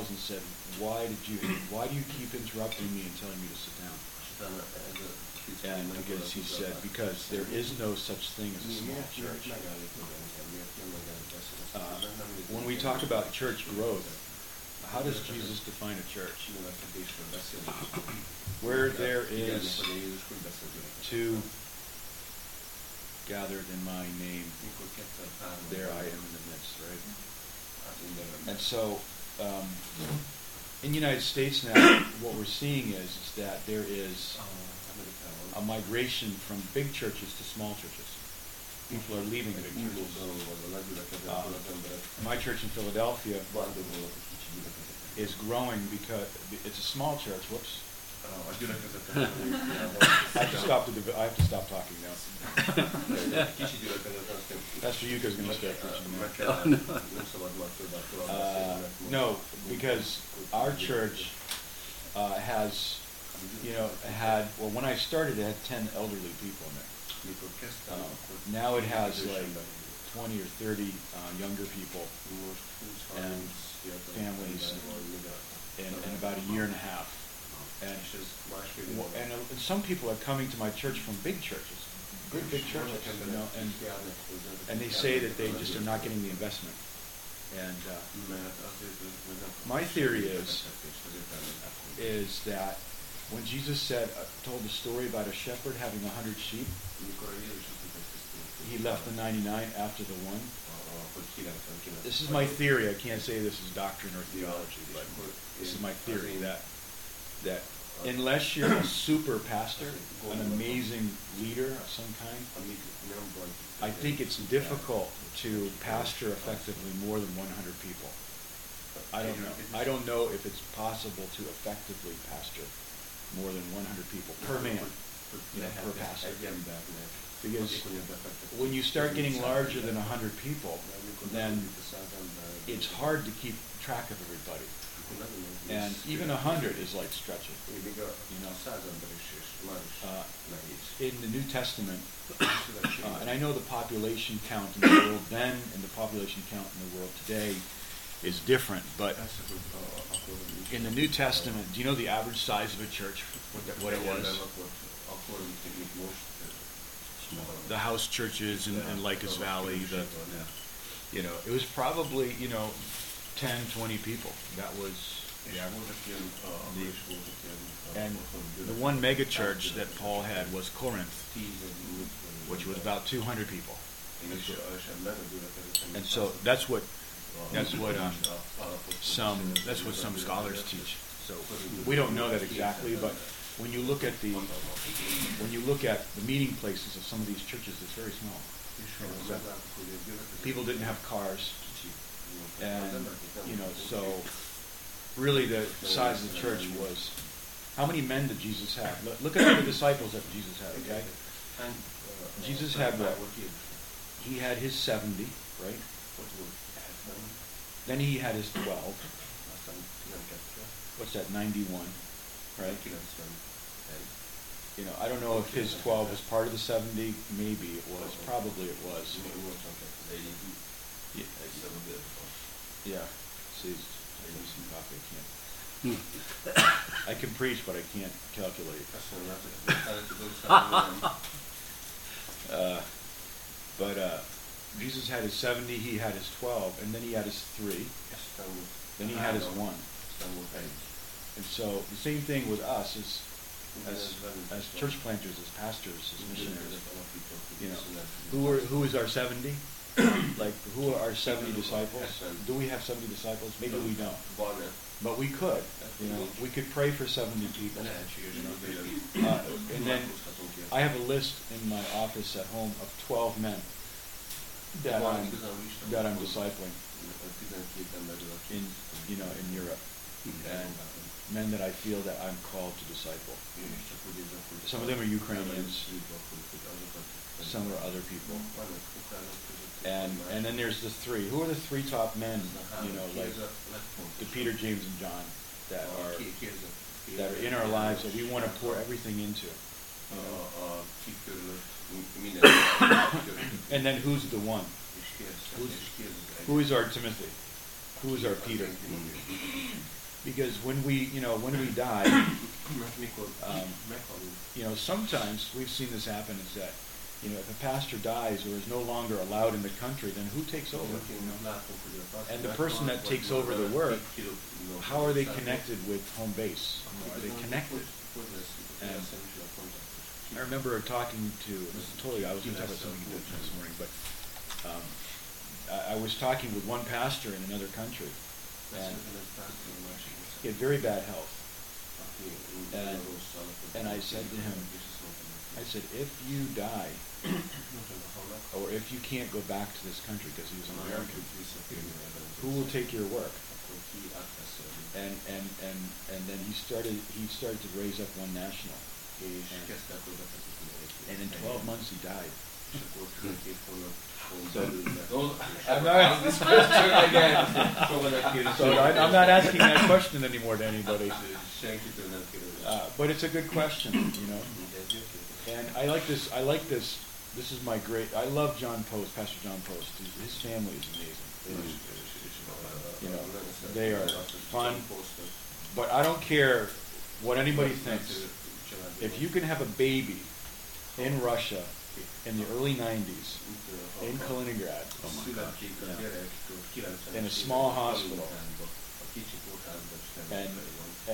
emails and said, why did you, why do you keep interrupting me and telling me to sit down? And I guess he said, because there is no such thing as a small church. Uh, when we talk about church growth, how does Jesus define a church? Where there is two gathered in my name, there I am in the midst, right? And so, um, in the United States now, what we're seeing is, is that there is a migration from big churches to small churches. People are leaving the big churches. Uh, my church in Philadelphia is growing because it's a small church. Whoops. I have to stop the. I have to stop talking now. That's for you because going to start preaching now. Uh, no, because our church uh, has, you know, had well when I started it had ten elderly people in it. Uh, now it has like twenty or thirty uh, younger people and families in, in about a year and a half. And, well, and, uh, and some people are coming to my church from big churches, big big churches, you know, and and they say that they just are not getting the investment. And uh, my theory is is that when Jesus said uh, told the story about a shepherd having a hundred sheep, he left the ninety nine after the one. This is my theory. I can't say this is doctrine or theology, but this is my theory that that unless you're a super pastor, an amazing leader of some kind, I think it's difficult to pastor effectively more than 100 people. I don't know. I don't know if it's possible to effectively pastor more than 100 people per man, you know, per pastor. Because when you start getting larger than 100 people, then it's hard to keep track of everybody. And even a hundred is like stretching. You know, uh, in the New Testament, uh, and I know the population count in the world then and the population count in the world today is different, but in the New Testament, do you know the average size of a church? What, it was? The house churches in, in Lycus Valley, the, you know, it was probably, you know, 10, 20 people. That was the and the one mega church that Paul had was Corinth, which was about 200 people. And so that's what that's what um, some that's what some scholars teach. So we don't know that exactly, but when you look at the when you look at the meeting places of some of these churches, it's very small. People didn't have cars, and you know, so really the size of the church was. How many men did Jesus have? Look at the disciples that Jesus had. Okay, Jesus had what? He had his seventy, right? Then he had his twelve. What's that? Ninety-one, right? You know, I don't know if his twelve was part of the seventy. Maybe it was. Probably it was. Yeah. Yeah. See, I need some coffee. I can't. I can preach, but I can't calculate. uh, but uh, Jesus had his 70, he had his 12, and then he had his 3. Then he had his 1. And so the same thing with us as, as, as church planters, as pastors, as missionaries. You know, who, are, who is our 70? Like, who are our 70 disciples? Do we have 70 disciples? Maybe we don't. But we could. You know, we could pray for 70 people. You know, uh, and then I have a list in my office at home of 12 men that I'm, that I'm discipling in, you know, in Europe. And men that I feel that I'm called to disciple. Some of them are Ukrainians. Some are other people. And and then there's the three. Who are the three top men? You know, like the Peter, James, and John that are that are in our lives that we want to pour everything into. You know? and then who's the one? Who's, who is our Timothy? Who is our Peter? Because when we, you know, when we die, Um, you know, sometimes we've seen this happen is that, you know, if a pastor dies or is no longer allowed in the country, then who takes over? You know? látunk, hogy a pastor And the person that takes over the work, How are they connected with home base? You Are they connected? hogy- hogy lesz a And- kontaktus? I remember talking to, this is totally, I was going to talk about something different this morning, but um, I, I was talking with one pastor in another country, and Beszéltem egy pásztor a másik he had very bad health. and- nagyon rossz állapotban and I said to him, és azt mondtam neki, I said, if you die, mondtam, ha meghal, or if you can't go back to this country because he was an American, tudsz visszatérni ebben az who will take your work? akkor ki átveszi a munkát? And, and, and, and then he started, he started to raise up one national. and- kezdte akkor bevezetni egy And in 12 months he died. és akkor 12 hónapon So- I'm not- This question again. Soha ne kérdezzük. So I, I'm not asking that question anymore to anybody. Senkitől nem kérdezik. Uh, but it's a good question, you know. De ez jó kérdés. And I like this. I like this. This is my great. I love John Post, Pastor John Post. His, his family is amazing. It is. és- és, uh, You know, they are fun. But I don't care what anybody thinks. If you can have a baby in Russia in the early '90s Itt, uh, ha- in Kaliningrad a Yeah. gyerek, tudod, 90 In a small hospital. Kaliningradban, A kicsi kórházban, és nem and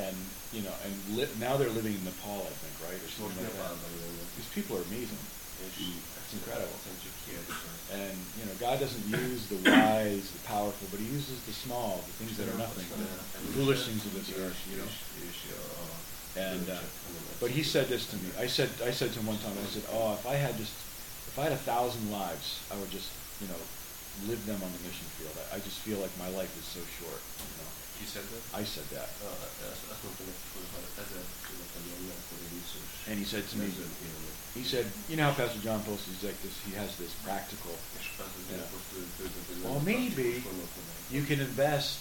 and you know and li- now they're living in Nepal, I think, right, or something like that. These people are amazing. It's incredible. egyszerűen csak hihetetlen. And you know, God doesn't use the wise, the powerful, but He uses the small, the things that are nothing, the foolish things of this earth. You know. And uh, but He said this to me. I said I said to him one time. I said, "Oh, if I had just if I had a thousand lives, I would just you know live them on the mission field. I, I just feel like my life is so short." You know. I said that, azt, azt mondtam neki, hogy ha ezer életem lenne, akkor én biztos and he said to me, he said, "You know how Pastor John Post is like this. He has this practical. És az az Yeah. most ő tőzött, hogy Well, maybe. You can invest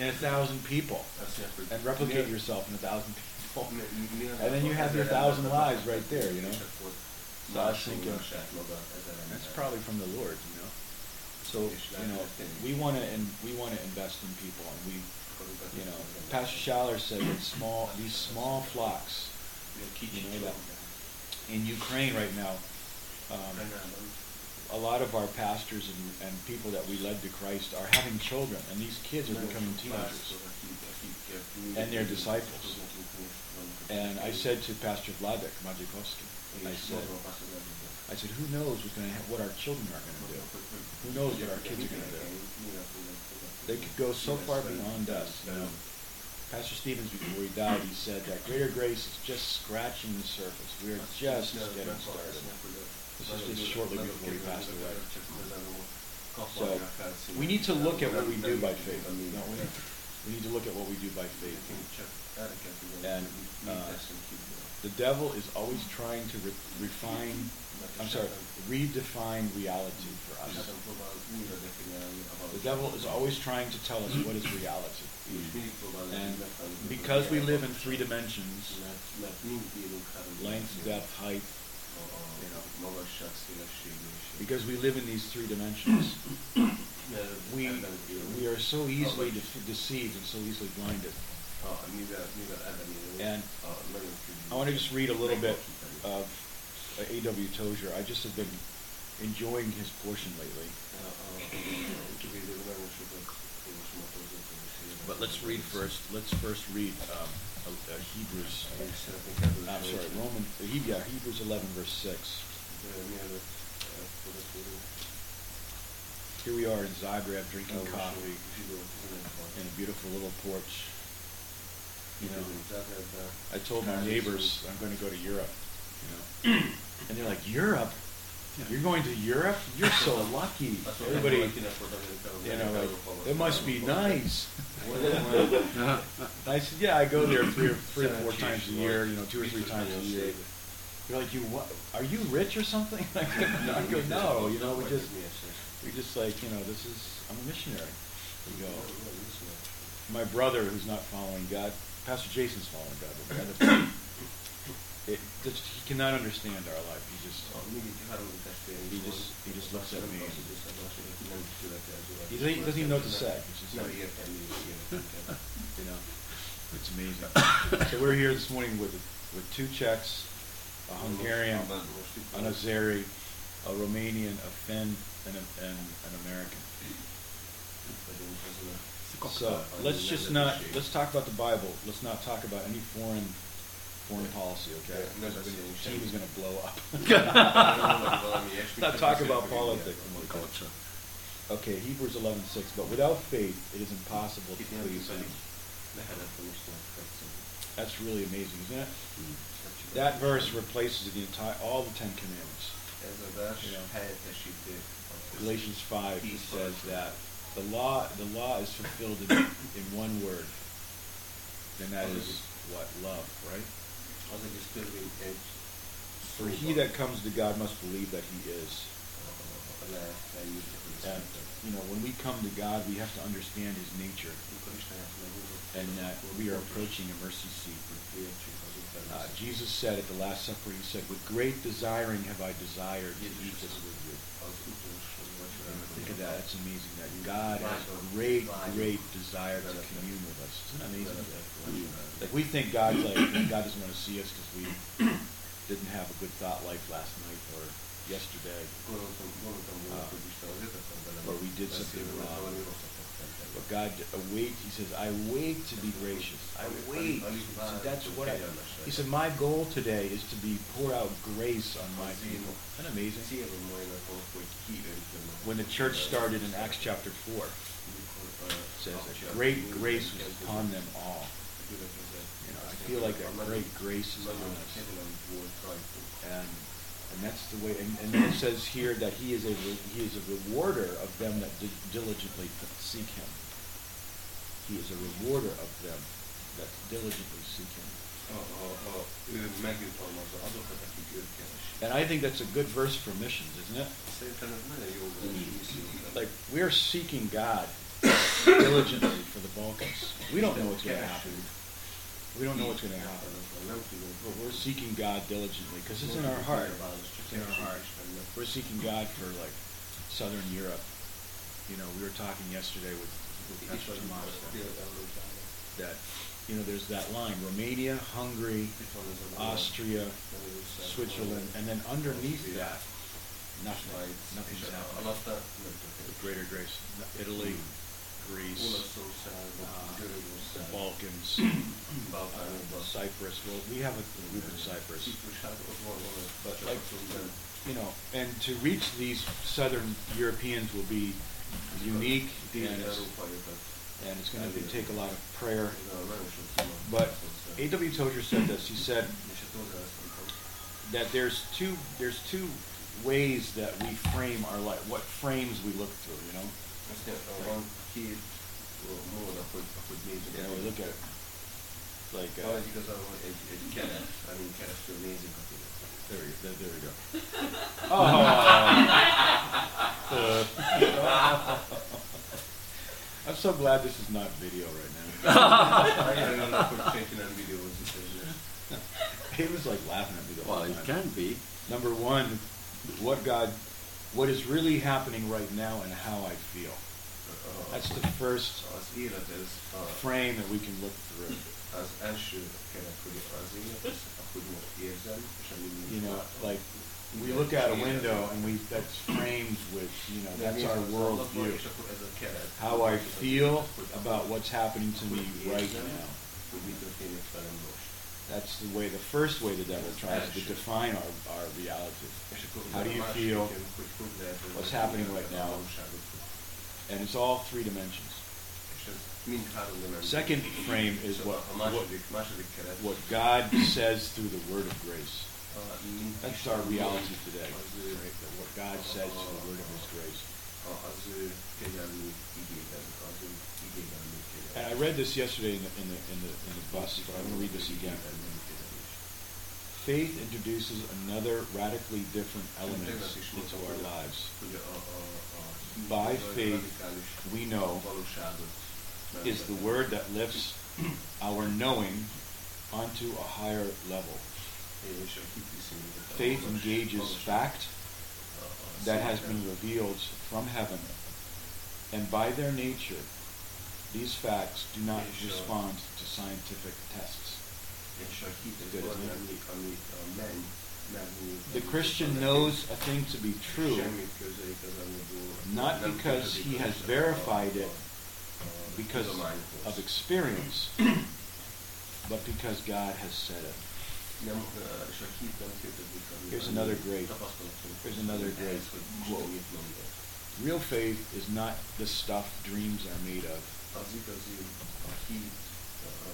in a thousand people Azt mondják, hogy and replicate miért- yourself in a thousand people." And then you have your thousand lives right there, you know? So I was thinking, saját maga ezer That's probably from the Lord, you know. So you know, we want to and we want to invest in people, and we, you know, Pastor Schaller said that small these small flocks you know that- in Ukraine right now. Um, a lot of our pastors and, and people that we led to Christ are having children, and these kids are becoming teenagers. pásztor, akik- akik mindig And they're disciples. tudnak, tudnak, vannak a And I said to Pastor Vladek Majikovsky, I said, mondom a pásztor Vladiknak, I said, who knows what's going to ha- what our children are going to do? mondom, hogy- hogy- Who knows what our kids are gonna do? They could go so far beyond us, you know. Pastor Stevens, before he died, he said that greater grace is just scratching the surface. We are just getting started. This is just shortly before he passed away. So we need to look at what we do by faith, don't we? We need to look at what we do by faith. And, uh, The devil is always trying to re- refine, I'm sorry, redefine reality for us. The devil is always trying to tell us what is reality. And because we live in three dimensions, length, depth, height, you know, magasság, szélesség és because we live in these three dimensions, we, we are so easily de- deceived and so easily blinded. a, mivel, mivel ebben élünk, And kívül. I want to just read a little bit of A.W. Tozer. I just have been enjoying his portion lately. But let's read first, let's first read um, uh, uh, Hebrews, I'm sorry, Roman, uh, yeah, Hebrews 11, verse 6. Here we are in Zagreb drinking coffee in a beautiful little porch. You know, I told my neighbors I'm going to go to Europe, you know. And they're like, Europe? You're going to Europe? You're so lucky. Everybody, you know, like, it must be nice. And I said, yeah, I go there three or, three or four times a year, you know, two or three times a year. They're like, you what? Are you rich or something? I go, no, I go, no, you know, we just, we just like, you know, this is, I'm a missionary. We go, my brother who's not following God, Pastor Jason's following God, but other, it, just, he cannot understand our life. He just, He just- he just looks at me and- He doesn't, he doesn't even know what to say. Just like, értem mi életünket. you know. it's amazing. so we're here this morning with with two Czechs, a Hungarian, an Azeri, a Romanian, a Finn, and, a, and an American. So let's just not let's talk about the Bible. Let's not talk about any foreign foreign policy, okay? Yeah, no, that's the team is going to blow up. Not talk about politics. Culture. Okay, Hebrews 11:6. But without faith, it is impossible to please Him. lehetetlen Istenet tetszeni. That's really amazing, isn't it? That verse replaces the entire all the Ten Commandments. Ez a vers You know. helyettesíti azt, hogy Galatians 5 Peace says that the law the law is fulfilled in, in one word, and that is what love, right? Az egész törvény egy For he that comes to God must believe that He is. a- a- le- leírja, hogy And you know, when we come to God, we have to understand His nature, Amikor Istenet meghozott, and that we are approaching a mercy seat. hogy értsük az Uh. Jesus said at the Last Supper, He said, "With great desiring have I desired to eat this with you." Az utolsó vacsorának Think of that. That's amazing. That God has a great, great desire to commune with us. Isn't amazing? Like we think God's like God doesn't want to see us because we didn't have a good thought life last night or yesterday. Ah. velem Or we did something wrong. But God await. He says, "I wait to be gracious. I wait." So that's what I. He said, "My goal today is to be pour out grace on my people." Isn't that amazing? Célom mai napon, hogy kiöntöm a- When the church started in Acts chapter four, uh, it says that great grace was upon them all. You know, I feel like that great grace is on us. and and that's the way. And, and it says here that he is a re- he is a rewarder of them that di- diligently seek him. He is a rewarder of them that diligently seek him. Akik őt keresik. And I think that's a good verse for missions, isn't it? Szerintem ez nagyon jó volt missziókra. Like we're seeking God diligently for the Balkans. We don't know what's going to happen. We don't know what's going to happen, but we're seeking God diligently because it's in our heart. It's in our heart. We're seeking God for like Southern Europe. You know, we were talking yesterday with, with Pastor Tomas that you know there's that line: Romania, Hungary, Austria, Switzerland, and then underneath that, nothing, nothing's happening. Alatta nem The greater grace, Italy, Greece, uh, the Balkans, Balkánokban, Cyprus. Well, we have a group in Cyprus. Ciprus, hát ott van van a But like, you know, and to reach these southern Europeans will be unique, and it's, and it's going to take a lot of prayer. ez a nagyon sok téma. But A.W. Tozer said this. He said És hát hozzá ezt mondtam, that there's two there's two ways that we frame our life. What frames we look through, you know? azt mondja, van két ó, mód, ahogy, ahogy nézzük. You we look at it like uh, egy igazából egy, egy keret, amin keresztül nézzük a filmet. there we there, there we go. Oh. Uh, I'm so glad this is not video right now. Annyira örülök, hogy senki nem videózik ezzel. He was like laughing at me the whole Well, whole it time. can be. Number one, what God, what is really happening right now and how I feel. A- That's the first Az élet ez a, frame that we can look through. az első keret, hogy az élet ez, ahogy most érzem, és amit You know, like we look out a window and we that's framed with you know that's our world view. How I feel about what's happening to me right now. That's the way. The first way the devil tries to define our, our reality. How do you feel? What's happening right now? And it's all three dimensions. Second frame is what- keret. What God says through the word of grace. Mint That's our reality today. Right? That what God says through the word of His grace. a, az ő kegyelmű igében, az ő igében mi kegyelmű. And I read this yesterday in the in the in the, in the bus, but I'm going to read this again. Faith introduces another radically different element into our lives. Hit, By faith, we know is the word that lifts our knowing onto a higher level. Faith engages fact that has been revealed from heaven, and by their nature, These facts do not respond to scientific tests. The Christian knows a thing to be true not because he has verified it because of experience, but because God has said it. Here's another great- here's another great quote. Real faith is not the stuff dreams are made of.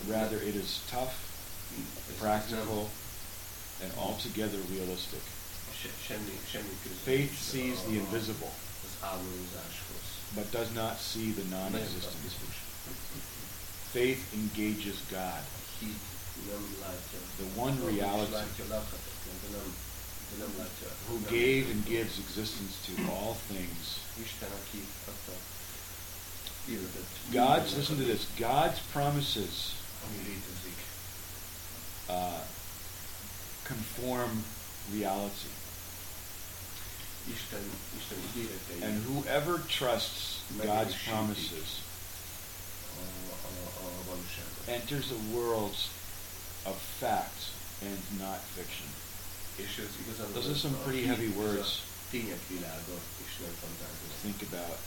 Rather, it is tough, practical, and altogether realistic. Faith sees the invisible, but does not see the non-existent. Faith engages God. The one reality. Látja láthatatlan, de nem, de nem látja. who gave and gives existence to all things. Isten, aki adta életet. God's, listen to this, God's promises uh, conform reality. Isten, Isten ígéretei And whoever trusts God's promises enters a world of fact and not fiction. És ez igazán Those are some pretty heavy words. Tények világa, és nem fantázia. Think about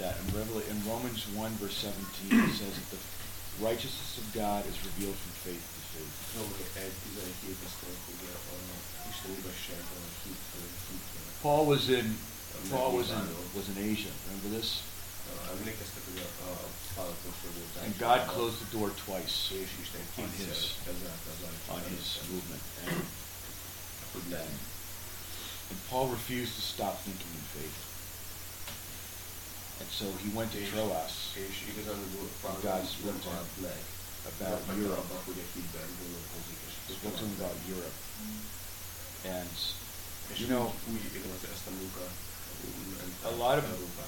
that. In, Revela- in Romans 1, verse 17, it says that the righteousness of God is revealed from faith to faith. Római 1.17 azt mondja, hogy a Isten igazsága a hit, hitre. Paul was in Paul was in was in Asia. Remember this? Emlékeztek, hogy a, a Pálapostól volt And God closed the door twice és Isten on his- bezárt az ajtót. on his movement, and, Hogy and Paul refused to stop thinking in faith. And so he went to Troas És igazán Pál God's nem written halt meg. about Europe. abban, hogy a hitben Spoke to him about Europe, and És you know úgy, úgy igazán ezt a a lot of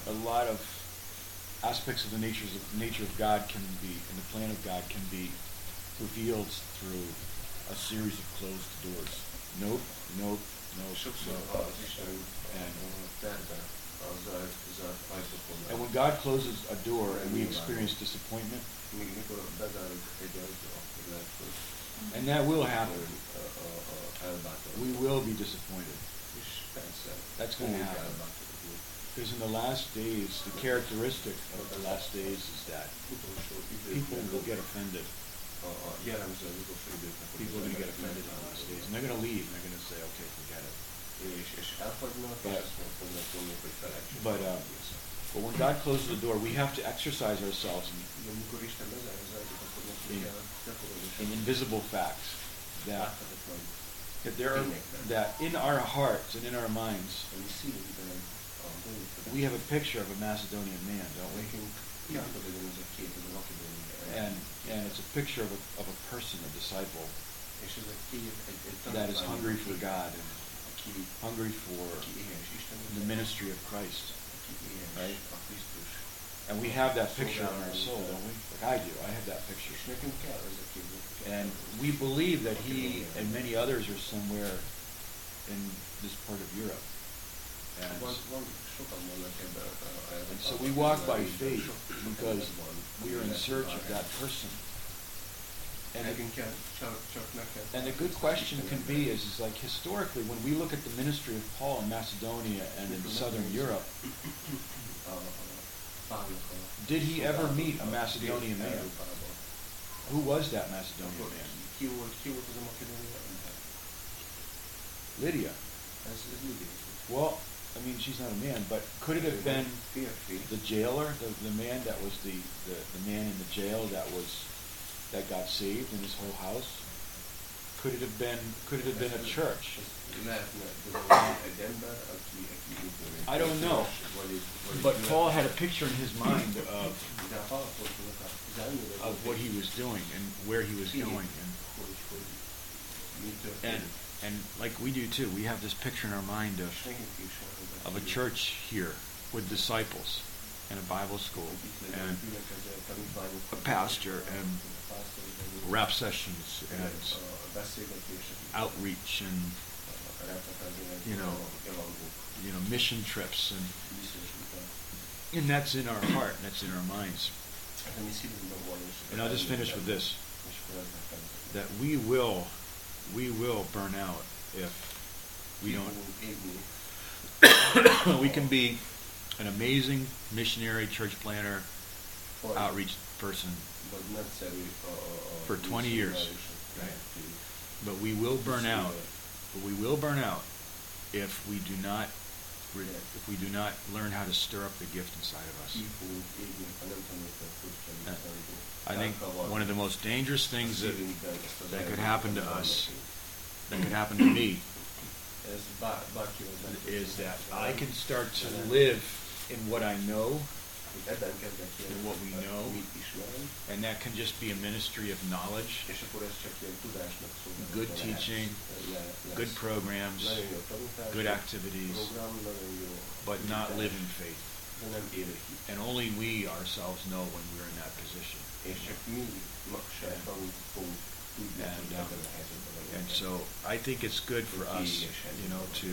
a lot of aspects of the natures of nature of God can be and the plan of God can be revealed through a series of closed doors. Nope, nope, nope, nope. And- a terve az zárt, zárt ajtókon. And when God closes a door and we experience disappointment, Míg mikor bezárunk egy ajtó, akkor lehet, hogy and that will happen, we will be disappointed. That's gonna fogunk happen. Because in the last days, the characteristic of the last days is that people will get offended. a, a jellemző az utolsó időknek. People are going to get offended in the last days, and they're going to leave, and they're going to say, okay, forget it. És, és elfagynak, és But- azt mondják, fognak mondani, hogy felejtsük. But, uh. But when God closes the door, we have to exercise ourselves in, De amikor Isten bezárja az ajtót, akkor nekünk In- in invisible facts that, that there are, that in our hearts and in our minds, ami szívünkben a gondolkodás. we have a picture of a Macedonian man, don't we? Nekünk kiállítod legyen ez a kép, ez a makedóniai And, and it's a picture of a, of a person, a disciple, És ez egy kép, egy, egy that is hungry for God and hungry for aki éhes Isten, the ministry of Christ. Right? And we have that picture in our soul, don't we? Like I do, I have that picture. És nekünk kell ez a kép. nekünk kell. And we believe that he and many others are somewhere in this part of Europe. And a- so we walk by faith because we are in search of that person. And, it- Nekünk kell, csak, csak neked. and the good question can be is, is like historically, when we look at the ministry of Paul in Macedonia and in southern Europe, a, Pálnak Did he ever meet a Macedonian man? Who was that Macedonian man? Volt, ki volt az a ember? Lydia. Lidia. Well, I mean, she's not a man, but could it have been Férfi. the jailer, the, the man that was the, the, the man in the jail that was, that got saved in his whole house? Could it have been, could it have been a church? Ez Lehetne például egy ember, aki, aki úgy I don't know. Vagy, egy- But. Paul had a picture in his mind of, De a Pálapostolnak az elmélet of what he was doing and where he was going. And, Hogy, hogy mi and, történik. And like we do too, we have this picture in our mind of, És nekünk is van ez of a church here with disciples and a Bible school Hogy itt legyen and a pastor and rap sessions and outreach and you know, you know mission trips and and that's in our heart, and that's in our minds. Ez ami szívünkben van, és And I'll just finish with this. És akkor ezzel fejezem. That we will, we will burn out if we don't. we can be an amazing missionary, church planner, outreach person, a, a, a For 20 years, right? but we will burn out. But we will burn out if we do not, if we do not learn how to stir up the gift inside of us. Ki fogunk égni, ha nem tanuljuk meg, hogy kell Uh, visszaadni. I think one of the most dangerous things that, szívünkben ezt az that could happen to us. That could happen to me, Ez bár, bárkihoz megtörténhet. is that I can start to live in what I know, Hogy ebben kezdek ilyen, in what we know, and that can just be a ministry of knowledge, és akkor ez csak ilyen tudásnak szolgál. Good lehet, teaching, le- lesz. good programs, Nagyon jó tanítás, good activities, program, nagyon jó but not tanítás, live in faith. de nem élő hit. And only we ourselves know when we're in that position. És csak mi ma saját magunk fogunk tudni, And, hogy ebben a helyzetben vagyunk. And so I think it's good for us, you know, to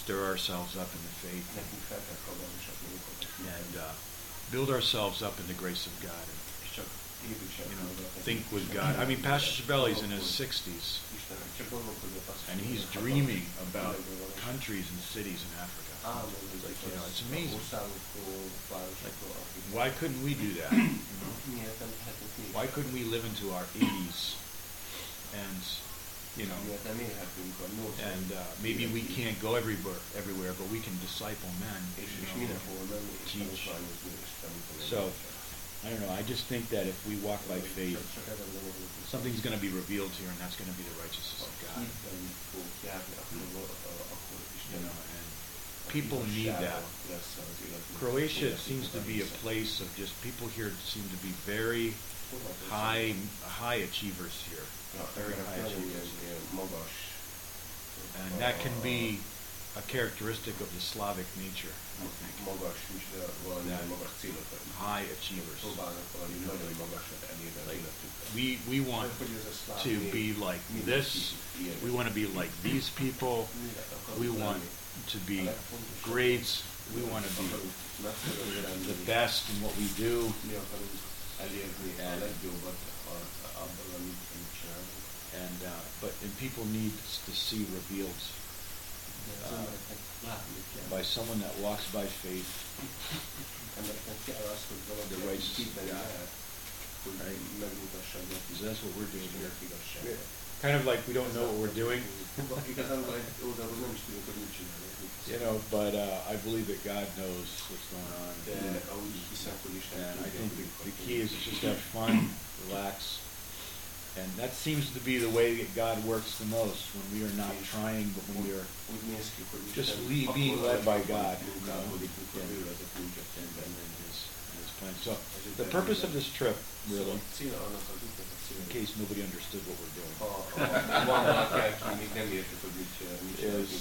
stir ourselves up in the faith Nekünk fel kell kavarni csak magunkat, a hitben, and uh, build ourselves up in the grace of God. And, és csak építsek you know, think with God. I mean, Pastor Shabelli's in his 60s, Istenem, csak gondolkodjak azt, and he's dreaming about világban van, és countries and cities in Africa. álmodunk Like, you know, it's amazing. akik Why couldn't we do that? you know? miért nem lehetünk mi? Why couldn't we live into our 80s and, you know, Miért nem élhetünk a 80 and uh, maybe we can't go everywhere, everywhere, but we can disciple men. you know, mindenhol menni, és teach. tanítványozni, és tanítani. So, I don't know. I just think that if we walk by faith, Csak- csak ezen gondolkodunk. something's going to be revealed here, and that's going to be the righteousness of God. hitben fogunk járni, akkor, a- akkor You know, and people need that. lesz az életünkben. Croatia seems to be a place of just people here seem to be very high high achievers here, Ja, very emberek high achievers, ilyen- ilyen and that can be a characteristic of the Slavic nature. I think magas, micsoda valamilyen magas célokat. high achievers. Próbálnak valami nagyon magasat elérni az Like, életükben. we we want Hogy ez a szláv to nép be like mindenki this. ilyen. We want to be like these people. Mire akarunk We lenni? want to A be legfontosabb. great. We want to be Akarunk megfelelő lenni. the best in what we do. Mi akarunk elérni a And- legjobbat a- abban, amit amit csinálunk. And but and people need to see revealed Uh, embereknek látni kell. by someone that walks by faith. Embereknek kell az, hogy valaki The aki righteous hitben God. jár, hogy Right. megmutassa neki. So that's what we're doing here. Istenek igazságát. Kind of like we don't know what we're doing, Igazából egy oldalról nem is tudjuk, hogy mit csinálunk. you know. But uh, I believe that God knows what's going on, De and, ahogy hiszem, hogy Isten and I think the, the key is akarunk. just have fun, relax, and that seems to be the way that God works the most when we are not trying, but when we are just being led by God. So the purpose of this trip, really, in case nobody understood what we're doing. Is-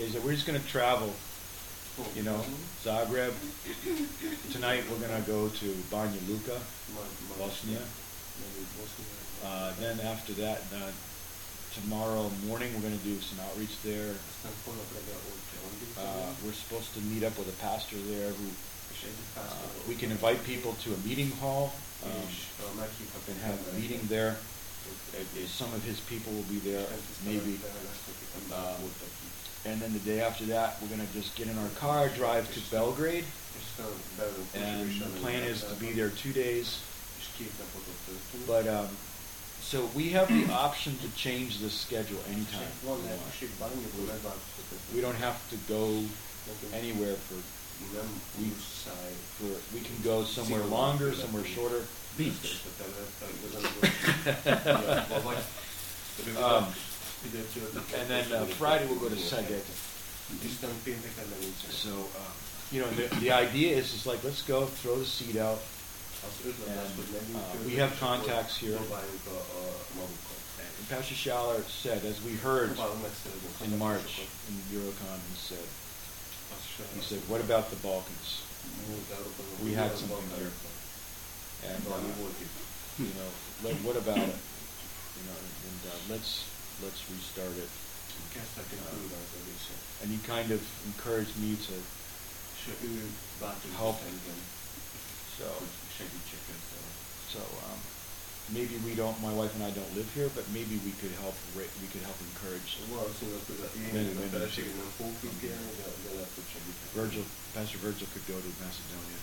is that we're just going to travel, you know. Zagreb. Tonight we're going to go to Banja Luka, Bosnia. Uh, then after that, uh, tomorrow morning we're going to do some outreach there. Uh, we're supposed to meet up with a pastor there who uh, we can invite people to a meeting hall um, and have a meeting there. Uh, Some of his people will be there, maybe. Uh, And then the day after that, we're going to just get in our car, drive to Belgrade, and the plan is to be there two days. But um, so we have the option to change the schedule anytime. We want. lehetőség bármikor megváltoztatni. We don't have to go anywhere for, Nem we- for we can go somewhere longer, somewhere shorter. Beach. Um, and then uh, Friday we'll go to Szeged. Isten pénteken megint So, um, you know, the, the idea is, is like, let's go, throw the seed out. Az ötlet az, hogy megyünk And, uh, we have contacts here. Próbáljuk a, a magunkat. And Pastor Schaller said, as we heard Próbálunk megszerezni in March kontaktusokat. in Eurocon, he said, he said, what about the Balkans? We hogy had az something here. And, uh, you know, let, what about it? You know, and uh, let's let's restart it. Kezdtek egy újra az egészet. And he kind of encouraged me to És ő bátorított Help. engem, so chicken, so. So, um, maybe we don't, my wife and I don't live here, but maybe we could help, ra- we could help encourage Guarda, se non scusa, io Bene, non bene. piace che non può piano della Shaggy chicken. Virgil, Pastor Virgil could go to Macedonia.